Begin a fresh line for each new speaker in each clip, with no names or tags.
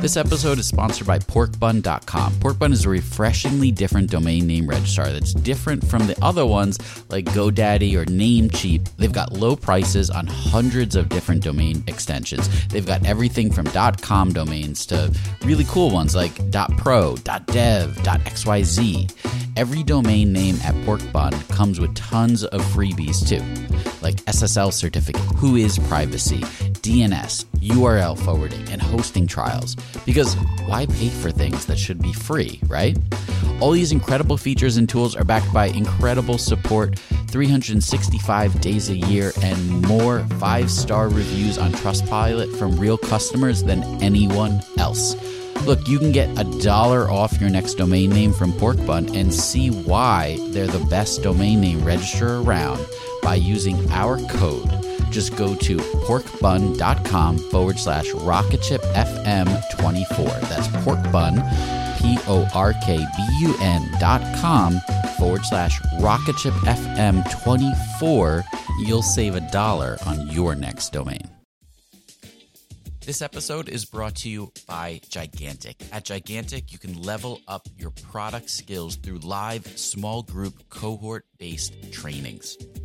This episode is sponsored by porkbun.com. Porkbun is a refreshingly different domain name registrar that's different from the other ones like GoDaddy or Namecheap. They've got low prices on hundreds of different domain extensions. They've got everything from .com domains to really cool ones like .pro, .dev, .xyz. Every domain name at Porkbun comes with tons of freebies too, like SSL certificate, WHOIS privacy, DNS, URL forwarding, and hosting trials. Because why pay for things that should be free, right? All these incredible features and tools are backed by incredible support, 365 days a year, and more five star reviews on Trustpilot from real customers than anyone else. Look, you can get a dollar off your next domain name from Porkbun and see why they're the best domain name registrar around by using our code. Just go to porkbun.com forward slash rocketshipfm24. That's porkbun, P O R K B U N dot com forward slash rocketshipfm24. You'll save a dollar on your next domain. This episode is brought to you by Gigantic. At Gigantic, you can level up your product skills through live small group cohort based trainings.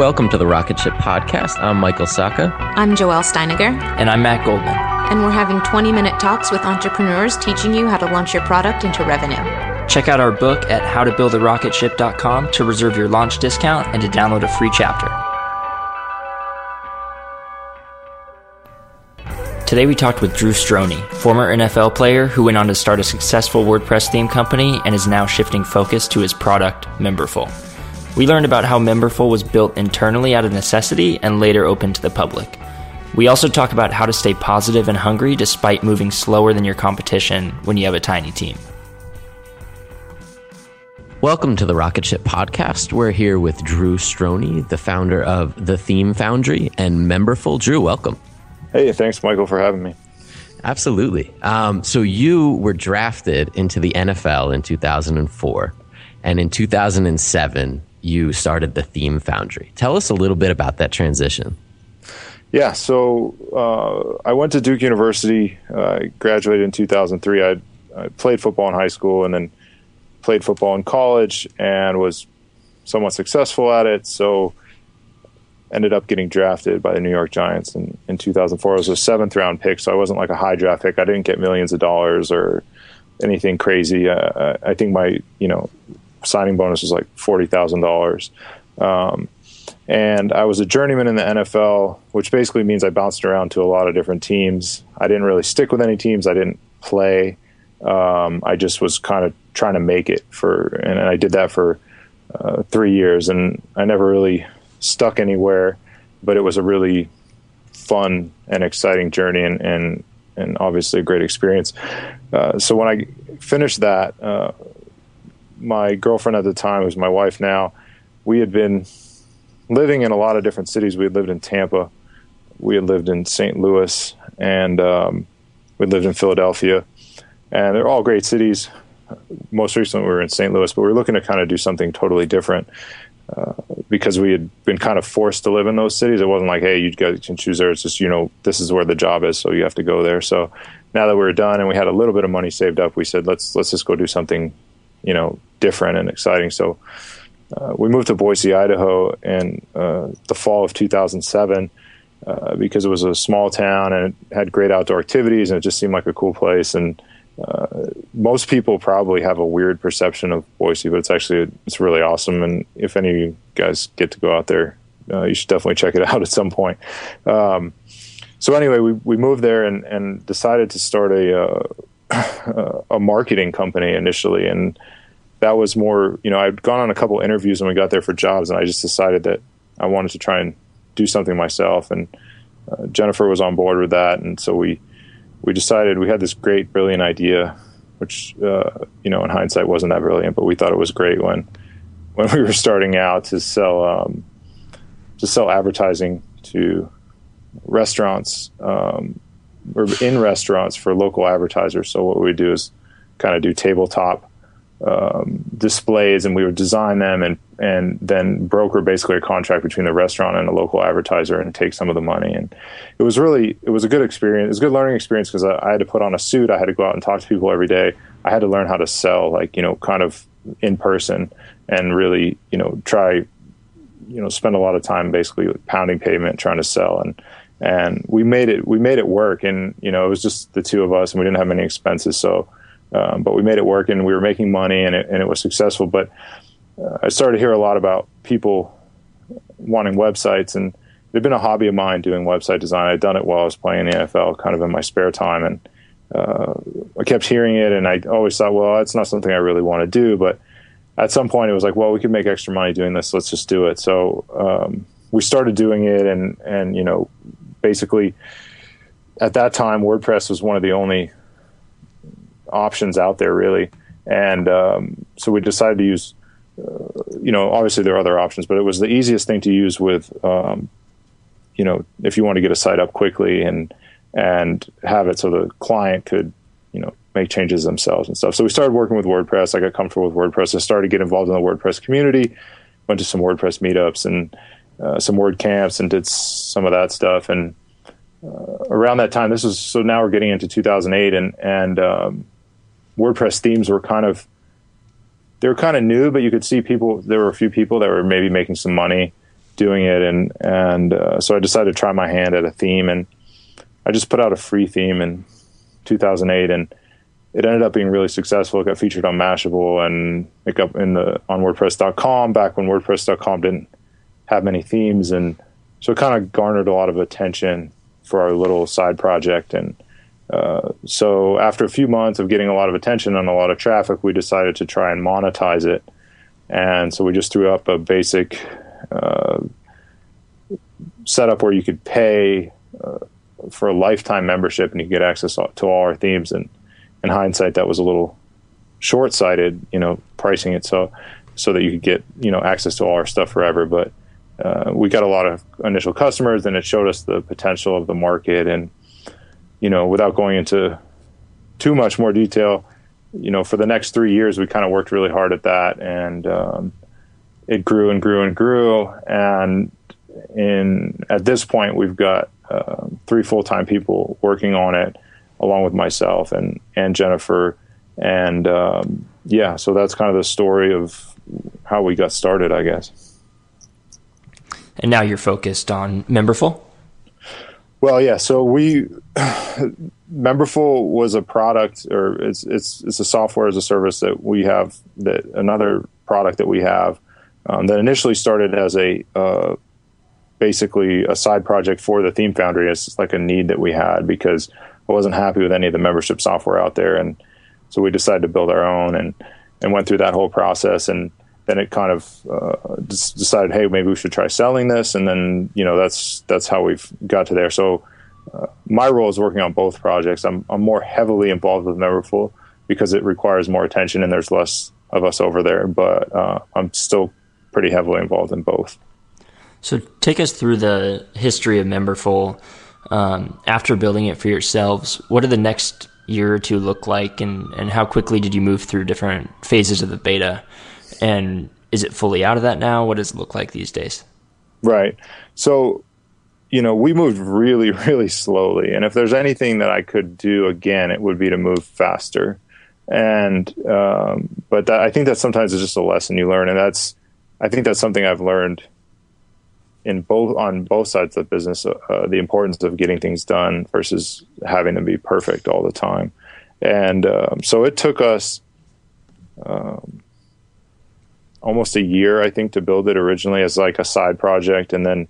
Welcome to the Rocket Ship Podcast. I'm Michael Sacca.
I'm Joelle Steiniger.
And I'm Matt Goldman.
And we're having 20 minute talks with entrepreneurs teaching you how to launch your product into revenue.
Check out our book at howtobuildarocketship.com to reserve your launch discount and to download a free chapter. Today we talked with Drew Strojny, former NFL player who went on to start a successful WordPress theme company and is now shifting focus to his product, Memberful. We learned about how Memberful was built internally out of necessity and later opened to the public. We also talk about how to stay positive and hungry despite moving slower than your competition when you have a tiny team.
Welcome to the Rocket Ship Podcast. We're here with Drew Strojny, the founder of The Theme Foundry and Memberful. Drew, welcome.
Hey, thanks, Michael, for having me.
Absolutely. Um, so you were drafted into the NFL in 2004, and in 2007, you started the Theme Foundry. Tell us a little bit about that transition.
Yeah, so uh, I went to Duke University. Uh, graduated in 2003. I, I played football in high school and then played football in college and was somewhat successful at it. So ended up getting drafted by the New York Giants in, in 2004. I was a seventh round pick, so I wasn't like a high draft pick. I didn't get millions of dollars or anything crazy. Uh, I think my you know signing bonus was like forty thousand um, dollars. And I was a journeyman in the NFL, which basically means I bounced around to a lot of different teams. I didn't really stick with any teams. I didn't play. Um, I just was kind of trying to make it for, and I did that for uh, three years, and I never really stuck anywhere. But it was a really fun and exciting journey, and and and obviously a great experience. Uh, so when I finished that, uh, my girlfriend at the time, who's my wife now, we had been living in a lot of different cities. We had lived in Tampa, we had lived in St. Louis, and um, we lived in Philadelphia, and they're all great cities. Most recently, we were in St. Louis, but we were looking to kind of do something totally different. Uh, because we had been kind of forced to live in those cities. It wasn't like, hey, you guys can choose there. It's just, you know, this is where the job is, so you have to go there. So now that we were done and we had a little bit of money saved up, we said, let's let's just go do something, you know, different and exciting. So uh, we moved to Boise, Idaho, in uh, the fall of 2007 uh, because it was a small town and it had great outdoor activities and it just seemed like a cool place and uh, most people probably have a weird perception of Boise, but it's actually it's really awesome. And if any of you guys get to go out there, uh, you should definitely check it out at some point. Um, so anyway, we we moved there and and decided to start a uh, a marketing company initially, and that was more you know I'd gone on a couple interviews when we got there for jobs, and I just decided that I wanted to try and do something myself, and uh, Jennifer was on board with that, and so we we decided we had this great, brilliant idea, which uh, you know in hindsight wasn't that brilliant, but we thought it was great when when we were starting out to sell um, to sell advertising to restaurants um, or in restaurants for local advertisers. So what we do is kind of do tabletop um, displays and we would design them and and then broker basically a contract between the restaurant and a local advertiser and take some of the money. And it was really it was a good experience it was a good learning experience because I, I, had to put on a suit I had to go out and talk to people every day. I had to learn how to sell like you know kind of in person and really you know try you know spend a lot of time basically pounding pavement trying to sell. And and we made it we made it work. And you know it was just the two of us and we didn't have any expenses. So um, but we made it work and we were making money and it, and it was successful. But uh, I started to hear a lot about people wanting websites and it had been a hobby of mine doing website design. I'd done it while I was playing in the NFL, kind of in my spare time, and uh, I kept hearing it, and I always thought, well, that's not something I really want to do. But at some point, it was like, well, we could make extra money doing this. Let's just do it. So um, we started doing it, and and you know, basically, at that time, WordPress was one of the only options out there really. And um, so we decided to use, uh, you know, obviously there are other options, but it was the easiest thing to use with, um, you know, if you want to get a site up quickly and and have it so the client could, you know, make changes themselves and stuff. So we started working with WordPress. I got comfortable with WordPress. I started to get involved in the WordPress community. Went to some WordPress meetups and uh, some WordCamps and did some of that stuff. And uh, around that time, this was so now we're getting into 2008, and and um, WordPress themes were kind of they were kind of new, but you could see people. There were a few people that were maybe making some money doing it, and and uh, so I decided to try my hand at a theme, and I just put out a free theme in 2008, and it ended up being really successful. It got featured on Mashable and it got in the on WordPress.com back when WordPress.com didn't have many themes, and so it kind of garnered a lot of attention for our little side project, and uh, so after a few months of getting a lot of attention and a lot of traffic, we decided to try and monetize it. And so we just threw up a basic uh, setup where you could pay uh, for a lifetime membership and you could get access to all our themes. And in hindsight, that was a little short-sighted, you know, pricing it so so that you could get you know access to all our stuff forever. But uh, we got a lot of initial customers, and it showed us the potential of the market and you know, without going into too much more detail, you know, for the next three years, we kind of worked really hard at that, and um, it grew and grew and grew. And in at this point, we've got uh, three full time people working on it, along with myself and and Jennifer. And um, yeah, so that's kind of the story of how we got started, I guess.
And now you're focused on Memberful.
Well, yeah. So we Memberful was a product, or it's it's it's a software as a service that we have. That another product that we have um, that initially started as a uh, basically a side project for the Theme Foundry. It's like a need that we had because I wasn't happy with any of the membership software out there, and so we decided to build our own and and went through that whole process and then it kind of uh, decided, hey, maybe we should try selling this, and then you know that's that's how we've got to there. So uh, my role is working on both projects. I'm, I'm more heavily involved with Memberful because it requires more attention and there's less of us over there. But uh, I'm still pretty heavily involved in both.
So take us through the history of Memberful. Um, after building it for yourselves, what did the next year or two look like, and, and how quickly did you move through different phases of the beta? And is it fully out of that now? What does it look like these days?
Right. So, you know, we moved really, really slowly. And if there's anything that I could do again, it would be to move faster. And, um, but that, I think that sometimes it's just a lesson you learn. And that's, I think that's something I've learned in both on both sides of the business uh, uh, the importance of getting things done versus having to be perfect all the time and um, so it took us um, almost a year i think to build it originally as like a side project and then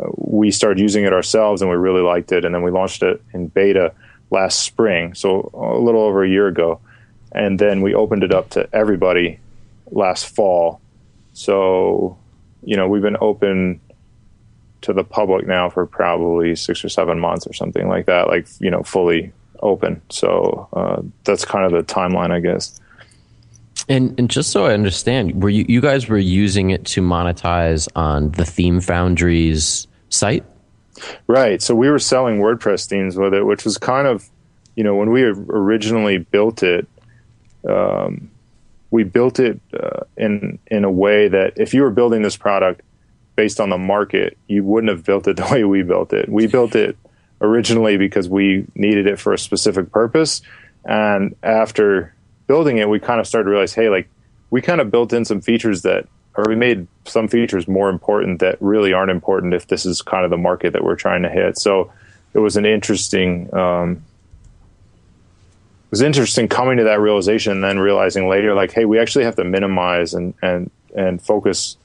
uh, we started using it ourselves and we really liked it and then we launched it in beta last spring so a little over a year ago and then we opened it up to everybody last fall so you know we've been open to the public now for probably six or seven months or something like that, like you know, fully open. So uh, that's kind of the timeline, I guess.
And and just so I understand, were you you guys were using it to monetize on the Theme Foundry's site?
Right. So we were selling WordPress themes with it, which was kind of, you know, when we originally built it, um, we built it uh, in in a way that if you were building this product based on the market, you wouldn't have built it the way we built it. We built it originally because we needed it for a specific purpose. And after building it, we kind of started to realize, hey, like we kind of built in some features that, or we made some features more important that really aren't important if this is kind of the market that we're trying to hit. So it was an interesting, um, it was interesting coming to that realization and then realizing later, like, hey, we actually have to minimize and, and, and focus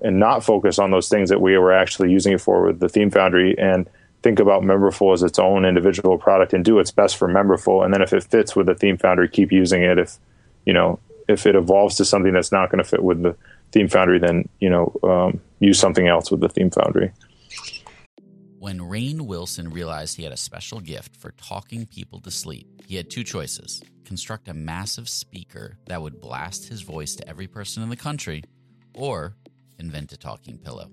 and not focus on those things that we were actually using it for with the theme foundry and think about memberful as its own individual product and do its best for memberful. And then if it fits with the theme foundry keep using it. If you know if it evolves to something that's not going to fit with the theme foundry then you know um, use something else with the theme foundry.
When Rainn Wilson realized he had a special gift for talking people to sleep, he had two choices. Construct a massive speaker that would blast his voice to every person in the country, or invent a talking pillow.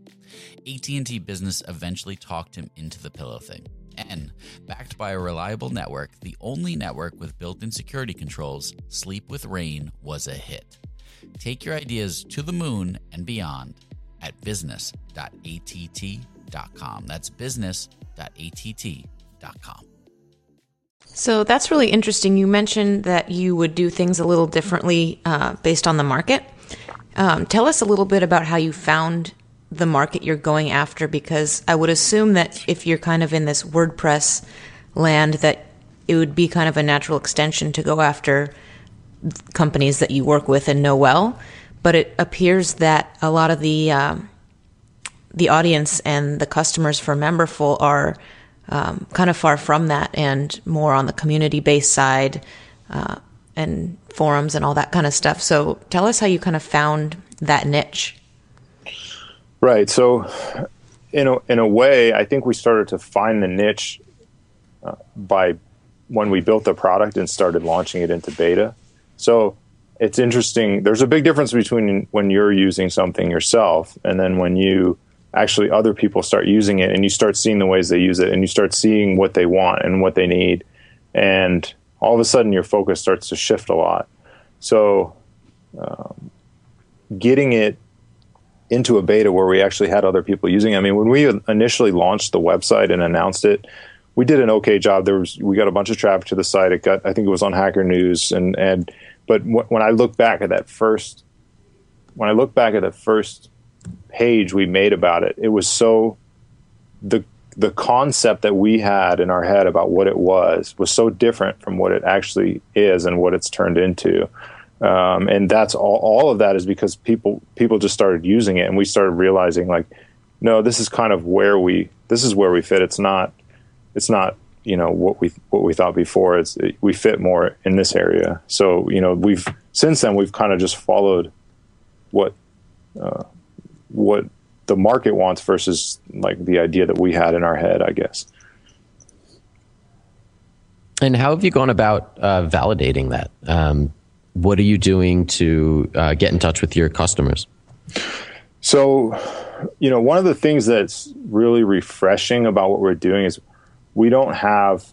AT&T Business eventually talked him into the pillow thing. And backed by a reliable network, the only network with built-in security controls, Sleep with Rain was a hit. Take your ideas to the moon and beyond at business.att.com. That's business.att.com.
So that's really interesting. You mentioned that you would do things a little differently uh, based on the market. Um, tell us a little bit about how you found the market you're going after, because I would assume that if you're kind of in this WordPress land, that it would be kind of a natural extension to go after companies that you work with and know well. But it appears that a lot of the um, the audience and the customers for Memberful are um, kind of far from that and more on the community based side. Uh, and forums and all that kind of stuff. So tell us how you kind of found that niche.
Right. So, in a, in a way, I think we started to find the niche uh, by when we built the product and started launching it into beta. So, it's interesting. There's a big difference between when you're using something yourself and then when you actually other people start using it and you start seeing the ways they use it and you start seeing what they want and what they need. And all of a sudden your focus starts to shift a lot. So, um, getting it into a beta where we actually had other people using it. I mean, when we initially launched the website and announced it, we did an okay job. There was we got a bunch of traffic to the site. It got I think it was on Hacker News and and but w- when I look back at that first when I look back at the first page we made about it, it was so the the concept that we had in our head about what it was was so different from what it actually is and what it's turned into. Um, and that's all, all of that is because people people just started using it and we started realizing like no this is kind of where we this is where we fit. It's not it's not you know what we what we thought before. It's it, we fit more in this area. So you know we've since then we've kind of just followed what uh, what the market wants versus like the idea that we had in our head, I guess.
And how have you gone about uh, validating that? Um, what are you doing to uh, get in touch with your customers?
So, you know, one of the things that's really refreshing about what we're doing is we don't have,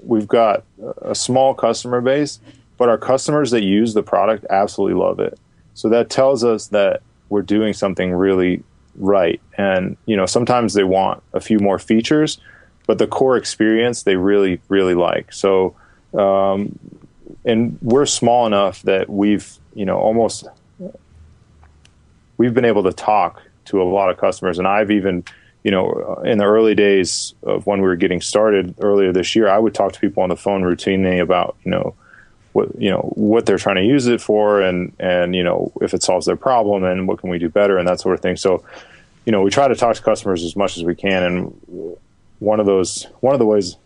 we've got a small customer base, but our customers that use the product absolutely love it. So that tells us that we're doing something really right. And, you know, sometimes they want a few more features, but the core experience they really, really like. So, um, and we're small enough that we've, you know, almost, we've been able to talk to a lot of customers. And I've even, you know, in the early days of when we were getting started earlier this year, I would talk to people on the phone routinely about, you know, what you know what they're trying to use it for and and you know if it solves their problem and what can we do better and that sort of thing so you know we try to talk to customers as much as we can and one of those one of the ways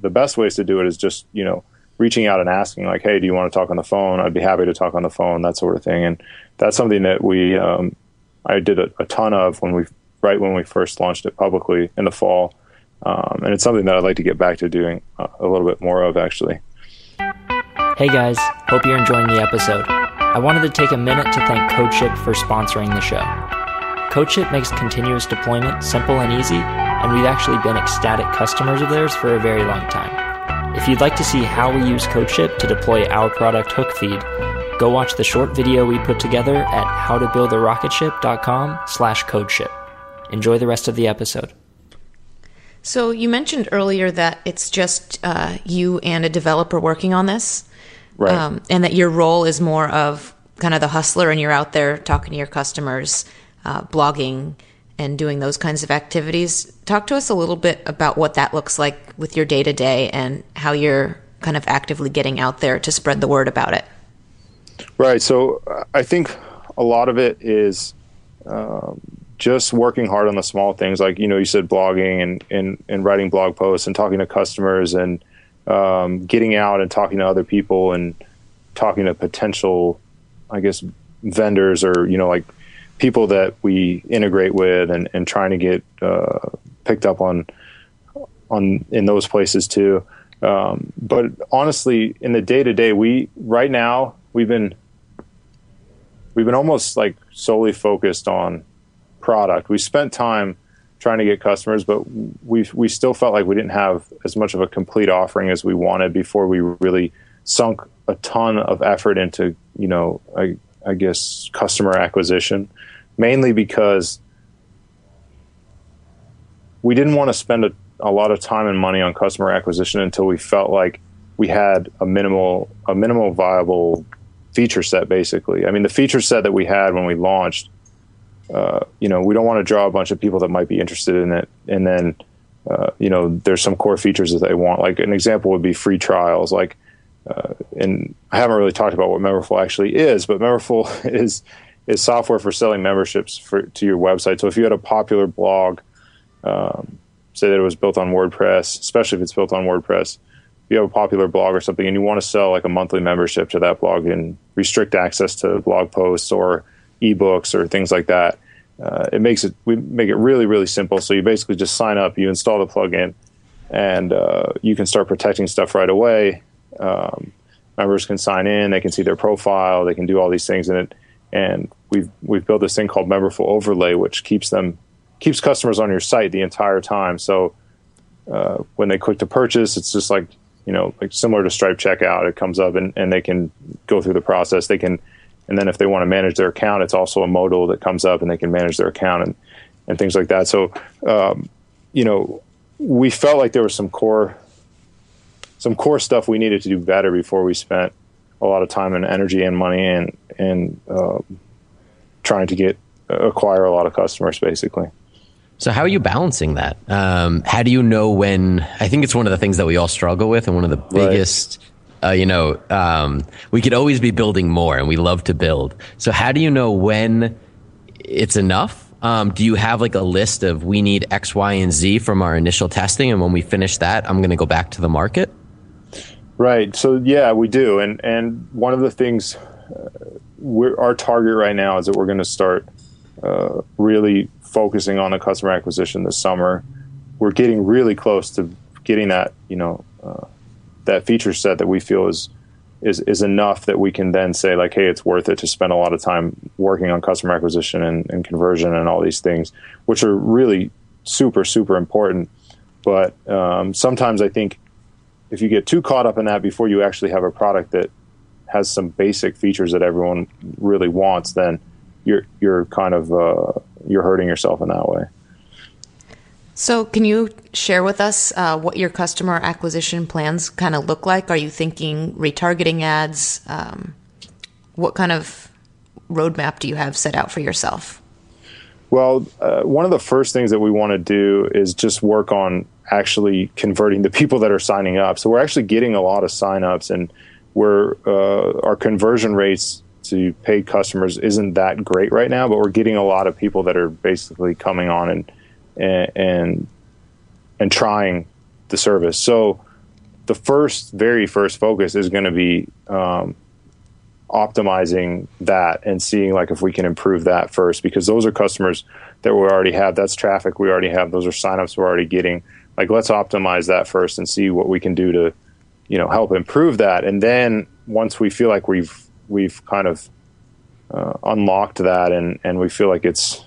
the best ways to do it is just you know reaching out and asking like hey do you want to talk on the phone i'd be happy to talk on the phone that sort of thing and that's something that we um, i did a, a, ton of when we right when we first launched it publicly in the fall um, and it's something that i'd like to get back to doing a, a little bit more of actually
Hey guys, hope you're enjoying the episode. I wanted to take a minute to thank CodeShip for sponsoring the show. CodeShip makes continuous deployment simple and easy, and we've actually been ecstatic customers of theirs for a very long time. If you'd like to see how we use CodeShip to deploy our product Hookfeed, go watch the short video we put together at howtobuildarocketship.com slash codeship. Enjoy the rest of the episode.
So you mentioned earlier that it's just uh, you and a developer working on this
right. um,
and that your role is more of kind of the hustler, and you're out there talking to your customers, uh, blogging, and doing those kinds of activities. Talk to us a little bit about what that looks like with your day to day and how you're kind of actively getting out there to spread the word about it.
Right. So uh, I think a lot of it is um, just working hard on the small things, like you know, you said blogging and and, and writing blog posts and talking to customers and um, getting out and talking to other people and talking to potential, I guess, vendors or you know like people that we integrate with and, and trying to get uh, picked up on on in those places too. Um, but honestly, in the day to day, we right now we've been we've been almost like solely focused on product. We spent time trying to get customers, but we we still felt like we didn't have as much of a complete offering as we wanted before we really sunk a ton of effort into you know I, I guess customer acquisition, mainly because we didn't want to spend a, a lot of time and money on customer acquisition until we felt like we had a minimal a minimal viable feature set basically. I mean the feature set that we had when we launched uh, you know, we don't want to draw a bunch of people that might be interested in it, and then, uh, you know, there's some core features that they want. Like an example would be free trials. Like, uh, and I haven't really talked about what Memberful actually is, but Memberful is is software for selling memberships for, to your website. So if you had a popular blog, um, say that it was built on WordPress, especially if it's built on WordPress, if you have a popular blog or something and you want to sell like a monthly membership to that blog and restrict access to blog posts or ebooks or things like that. Uh, it makes it we make it really really simple. So you basically just sign up, you install the plugin, and uh, you can start protecting stuff right away. Um, members can sign in, they can see their profile, they can do all these things in it. And we've we've built this thing called Memberful Overlay, which keeps them keeps customers on your site the entire time. So uh, when they click to purchase, it's just like you know like similar to Stripe checkout. It comes up and, and they can go through the process. They can and then if they want to manage their account, it's also a modal that comes up and they can manage their account and, and things like that. So, um, you know, we felt like there was some core, some core stuff we needed to do better before we spent a lot of time and energy and money and, and, uh, trying to get, acquire a lot of customers basically.
So how are you balancing that? Um, how do you know when? I think it's one of the things that we all struggle with, and one of the biggest right uh, you know, um, we could always be building more and we love to build. So how do you know when it's enough? Um, do you have like a list of we need X, Y, and Z from our initial testing, and when we finish that, I'm going to go back to the market?
Right. So yeah, we do, and and one of the things uh, our target right now is that we're going to start uh, really focusing on the customer acquisition this summer. We're getting really close to getting that, you know, uh, that feature set that we feel is is is enough that we can then say like, hey, it's worth it to spend a lot of time working on customer acquisition and, and conversion and all these things, which are really super super important. But um, sometimes I think if you get too caught up in that before you actually have a product that has some basic features that everyone really wants, then you're you're kind of uh, you're hurting yourself in that way.
So, can you share with us uh, what your customer acquisition plans kind of look like? Are you thinking retargeting ads? Um, what kind of roadmap do you have set out for yourself?
Well, uh, one of the first things that we want to do is just work on actually converting the people that are signing up. So we're actually getting a lot of signups, and we're uh, our conversion rates to paid customers isn't that great right now, but we're getting a lot of people that are basically coming on and and and, trying the service. So the first, very first focus is going to be um, optimizing that and seeing like if we can improve that first because those are customers that we already have. That's traffic we already have. Those are signups we're already getting. Like let's optimize that first and see what we can do to, you know, help improve that. And then once we feel like we've we've kind of uh, unlocked that and and we feel like it's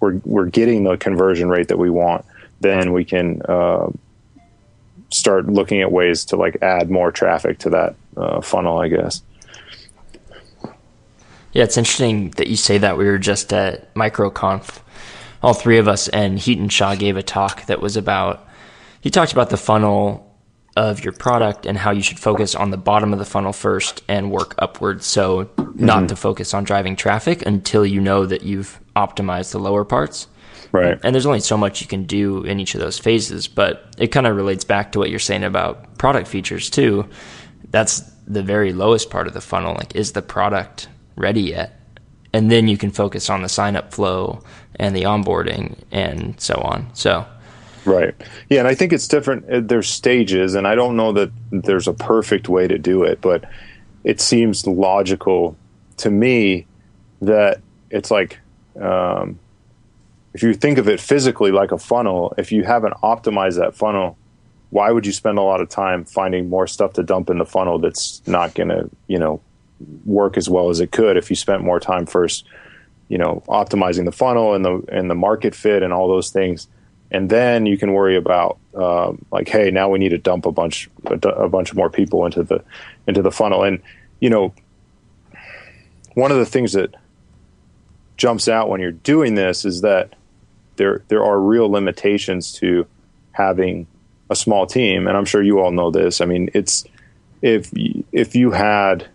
we're we're getting the conversion rate that we want, then we can uh, start looking at ways to like add more traffic to that uh, funnel, I guess.
Yeah, it's interesting that you say that. We were just at MicroConf, all three of us, and Hiten Shah gave a talk that was about. He talked about the funnel of your product and how you should focus on the bottom of the funnel first and work upwards. So, mm-hmm. not to focus on driving traffic until you know that you've optimized the lower parts.
Right.
And there's only so much you can do in each of those phases, but it kind of relates back to what you're saying about product features too. That's the very lowest part of the funnel. Like, is the product ready yet? And then you can focus on the sign up flow and the onboarding and so on. So,
Right. Yeah, and I think it's different. Uh, there's stages, and I don't know that there's a perfect way to do it, but it seems logical to me that it's like um, if you think of it physically like a funnel, if you haven't optimized that funnel, why would you spend a lot of time finding more stuff to dump in the funnel that's not going to, you know, work as well as it could if you spent more time first, you know, optimizing the funnel and the and the market fit and all those things and then you can worry about um, like, hey, now we need to dump a bunch a, a bunch more people into the into the funnel. And you know, one of the things that jumps out when you're doing this is that there there are real limitations to having a small team, and I'm sure you all know this. I mean, it's if if you had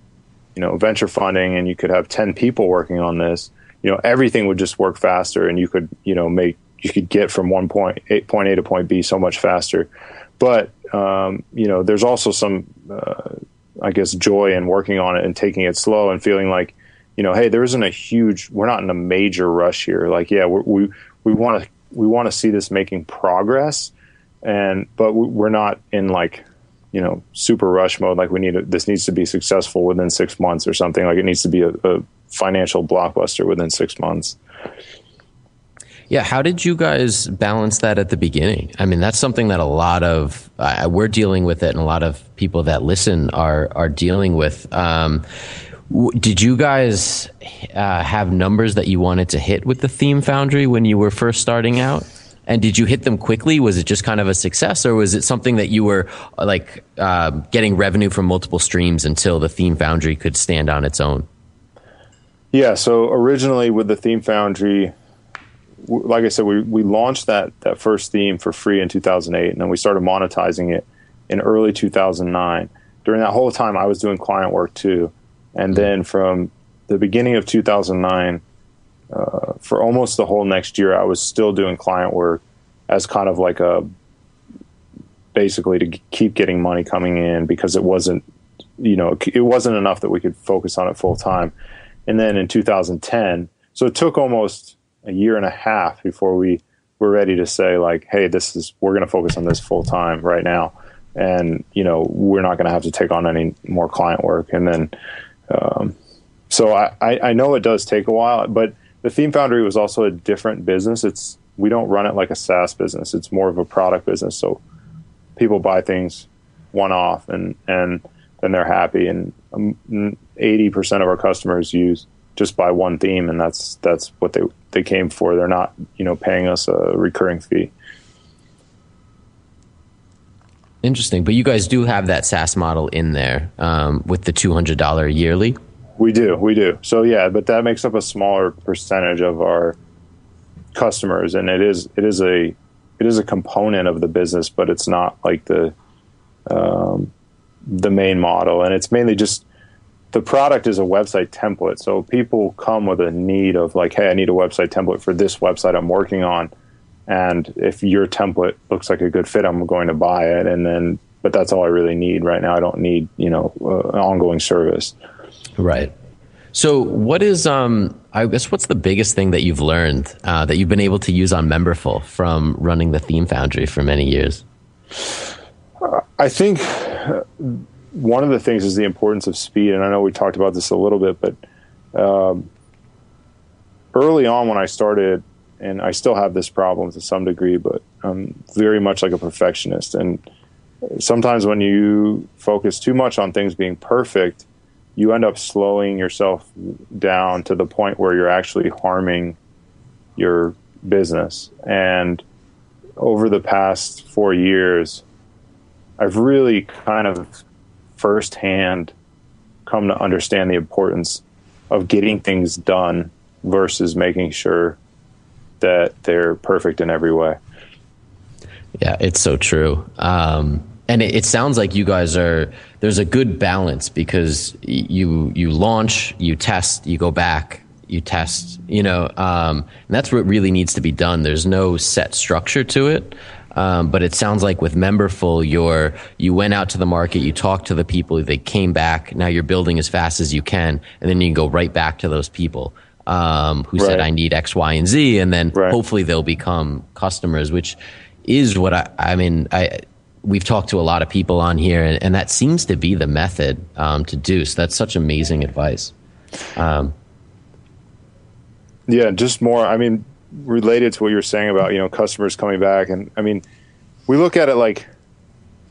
you know venture funding and you could have 10 people working on this you know everything would just work faster and you could you know make you could get from one point eight point A to point B so much faster. But um, you know, there's also some, uh, I guess, joy in working on it and taking it slow and feeling like, you know, hey, there isn't a huge, we're not in a major rush here. Like, yeah, we we want to we want to see this making progress, and but we're not in like you know super rush mode like we need a, this needs to be successful within six months or something like it needs to be a, a financial blockbuster within six months
yeah, how did you guys balance that at the beginning? I mean, that's something that a lot of uh, we're dealing with it, and a lot of people that listen are are dealing with. Um, did you guys uh, have numbers that you wanted to hit with the Theme Foundry when you were first starting out? And did you hit them quickly? Was it just kind of a success, or was it something that you were like uh, getting revenue from multiple streams until the Theme Foundry could stand on its own?
Yeah. So originally with the Theme Foundry, like I said, we, we launched that, that first theme for free in 2008, and then we started monetizing it in early 2009. During that whole time, I was doing client work too. And mm-hmm. then from the beginning of 2009, for almost the whole next year, I was still doing client work as kind of like a basically to keep getting money coming in because it wasn't, you know, it wasn't enough that we could focus on it full time. And then in 2010, so it took almost a year and a half before we were ready to say like, hey, this is we're going to focus on this full time right now, and you know we're not going to have to take on any more client work. And then, um, so I, I know it does take a while, but the Theme Foundry was also a different business. It's we don't run it like a SaaS business. It's more of a product business. So people buy things one off, and and then they're happy. And um, eighty percent of our customers use just buy one theme, and that's that's what they they came for. They're not you know paying us a recurring fee.
Interesting, but you guys do have that SaaS model in there um, with the two hundred dollar yearly.
We do, we do. So yeah, but that makes up a smaller percentage of our customers, and it is it is a it is a component of the business, but it's not like the um, the main model, and it's mainly just the product is a website template. So people come with a need of like, hey, I need a website template for this website I'm working on and if your template looks like a good fit, I'm going to buy it. And then, but that's all I really need right now. I don't need, you know, uh, an ongoing service.
Right. So, what is, um, I guess, what's the biggest thing that you've learned uh, that you've been able to use on Memberful from running the Theme Foundry for many years?
I think one of the things is the importance of speed. And I know we talked about this a little bit, but um, early on when I started and I still have this problem to some degree, but I'm very much like a perfectionist. And sometimes when you focus too much on things being perfect, you end up slowing yourself down to the point where you're actually harming your business. And over the past four years, I've really kind of firsthand come to understand the importance of getting things done versus making sure that they're perfect in every way.
Yeah, it's so true. Um, and it, it, sounds like you guys are there's a good balance because you you launch, you test, you go back, you test. You know, um, and that's what really needs to be done. There's no set structure to it. Um, but it sounds like with Memberful, you're you went out to the market, you talked to the people, they came back. Now you're building as fast as you can, and then you can go right back to those people um, who right. said I need X, Y, and Z, and then right. hopefully they'll become customers, which is what I, I mean. I we've talked to a lot of people on here, and, and that seems to be the method um, to do. So that's such amazing advice. Um,
yeah, just more. I mean, related to what you're saying about you know customers coming back, and I mean, we look at it like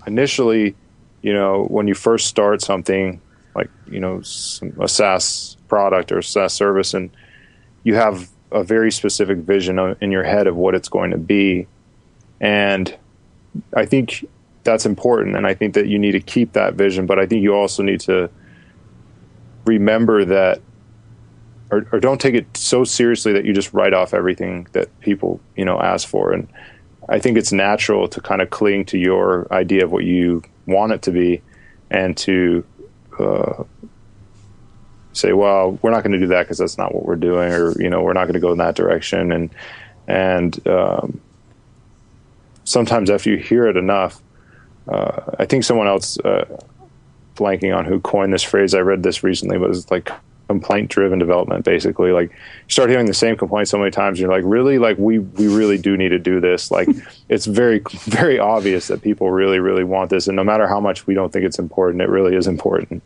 initially, you know, when you first start something like you know a SaaS product or SaaS service, and you have a very specific vision in your head of what it's going to be. And I think that's important. And I think that you need to keep that vision. But I think you also need to remember that, or, or don't take it so seriously that you just write off everything that people, you know, ask for. And I think it's natural to kind of cling to your idea of what you want it to be and to uh, say, well, we're not going to do that because that's not what we're doing, or you know, we're not going to go in that direction. And and um, sometimes after you hear it enough, uh, I think someone else uh, blanking on who coined this phrase. I read this recently, but it's like complaint driven development basically like you start hearing the same complaint so many times you're like really like we we really do need to do this like it's very very obvious that people really really want this and no matter how much we don't think it's important it really is important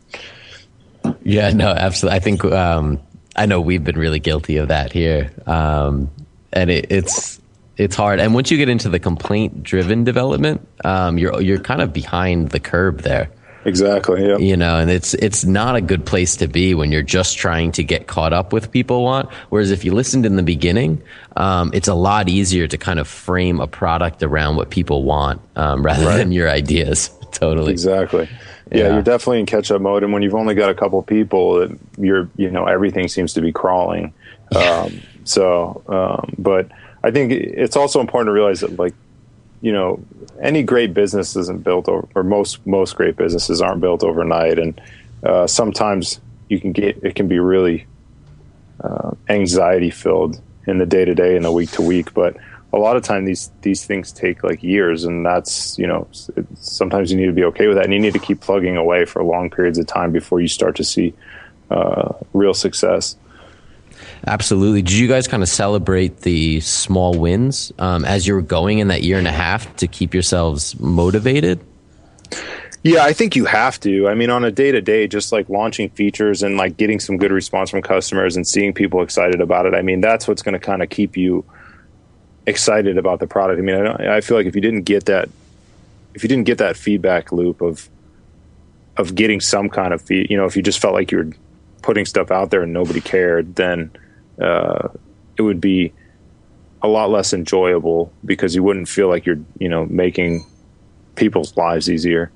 yeah, no, absolutely. I think um, I know we've been really guilty of that here, um, and it, it's it's hard. And once you get into the complaint driven development, um, you're you're kind of behind the curve there.
Exactly. Yeah.
You know, and it's it's not a good place to be when you're just trying to get caught up with people want. Whereas if you listened in the beginning, um, it's a lot easier to kind of frame a product around what people want um, rather right. than your ideas. totally.
Exactly yeah, yeah, you're definitely in catch up mode. And when you've only got a couple people, you're you know everything seems to be crawling. Um, so, um, but I think it's also important to realize that like you know any great business isn't built over, or most most great businesses aren't built overnight, and uh, sometimes you can get it can be really uh, anxiety filled in the day to day and the week to week, but a lot of time these these things take like years. And that's you know sometimes you need to be okay with that. And you need to keep plugging away for long periods of time before you start to see uh, real success
absolutely did you guys kind of celebrate the small wins um, as you were going in that year and a half to keep yourselves motivated
yeah, I think you have to. I mean, on a day to day, just like launching features and like getting some good response from customers and seeing people excited about it. I mean, that's what's going to kind of keep you excited about the product. I mean, I, I, feel like if you didn't get that if you didn't get that feedback loop of of getting some kind of feed, you know, if you just felt like you were putting stuff out there and nobody cared, then uh, it would be a lot less enjoyable because you wouldn't feel like you're, you know, making people's lives easier.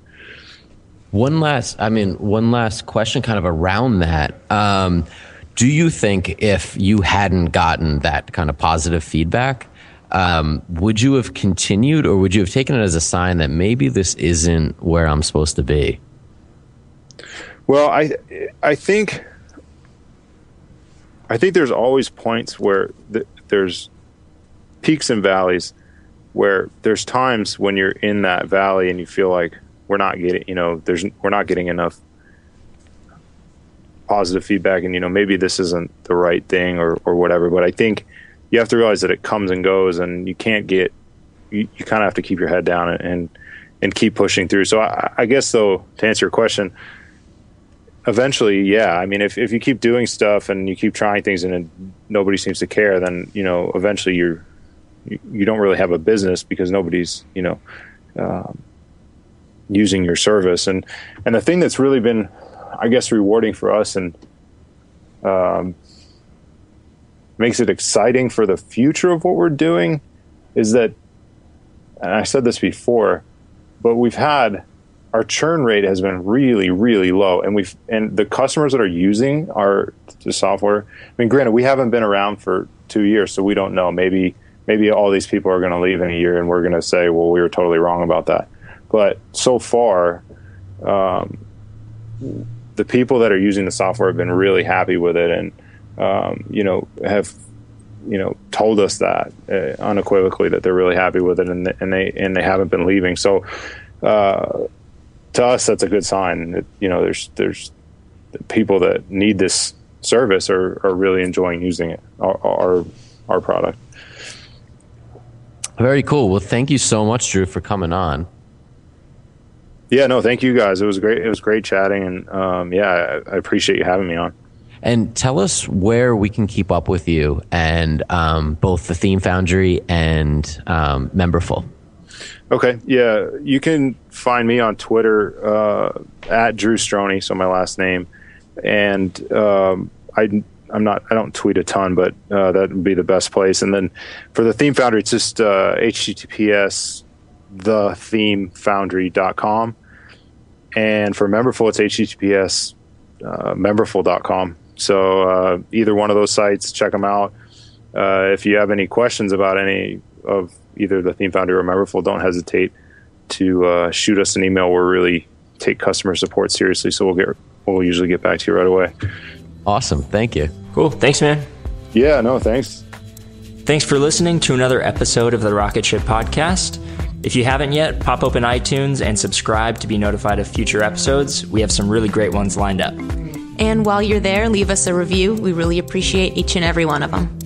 One last, I mean, one last question kind of around that. Um, do you think if you hadn't gotten that kind of positive feedback, um, would you have continued or would you have taken it as a sign that maybe this isn't where I'm supposed to be?
Well, I, I think, I think there's always points where th- there's peaks and valleys where there's times when you're in that valley and you feel like we're not getting, you know, there's, we're not getting enough positive feedback and you know maybe this isn't the right thing or, or whatever. But i think you have to realize that it comes and goes and you can't get you, you kind of have to keep your head down and, and, and keep pushing through. So I, I, guess though to answer your question eventually yeah. I mean if, if you keep doing stuff and you keep trying things and nobody seems to care then you know eventually you're you, you don't really have a business because nobody's you know um, using your service. And and the thing that's really been I guess rewarding for us and um, makes it exciting for the future of what we're doing is that, and I said this before, but we've had our churn rate has been really, really low, and we've and the customers that are using our the software. I mean, granted, we haven't been around for two years, so we don't know. Maybe maybe all these people are going to leave in a year, and we're going to say, well, we were totally wrong about that. But so far, um, the people that are using the software have been really happy with it and um, you know have you know told us that uh, unequivocally that they're really happy with it and, and they and they haven't been leaving so uh, to us that's a good sign that, you know there's there's people that need this service are, are really enjoying using it our, our our product
very cool well thank you so much drew for coming on
yeah, no, thank you guys. It was great. It was great chatting, and um, yeah, I, I, appreciate you having me on.
And tell us where we can keep up with you and um, both the Theme Foundry and um, Memberful.
Okay, yeah, you can find me on Twitter uh, at Drew Strojny, so my last name, and um, I. I'm not. I don't tweet a ton, but uh, that would be the best place. And then for the Theme Foundry, it's just uh, HTTPS thethemefoundry.com. And for Memberful, it's https uh, memberful.com. So uh, either one of those sites, check them out. Uh, if you have any questions about any of either the Theme Foundry or Memberful, don't hesitate to uh, shoot us an email. We're really take customer support seriously, so we'll get we'll usually get back to you right away.
Awesome, thank you.
Cool, thanks, man.
Yeah, no, thanks.
Thanks for listening to another episode of the Rocket Ship Podcast. If you haven't yet, pop open iTunes and subscribe to be notified of future episodes. We have some really great ones lined up.
And while you're there, leave us a review. We really appreciate each and every one of them.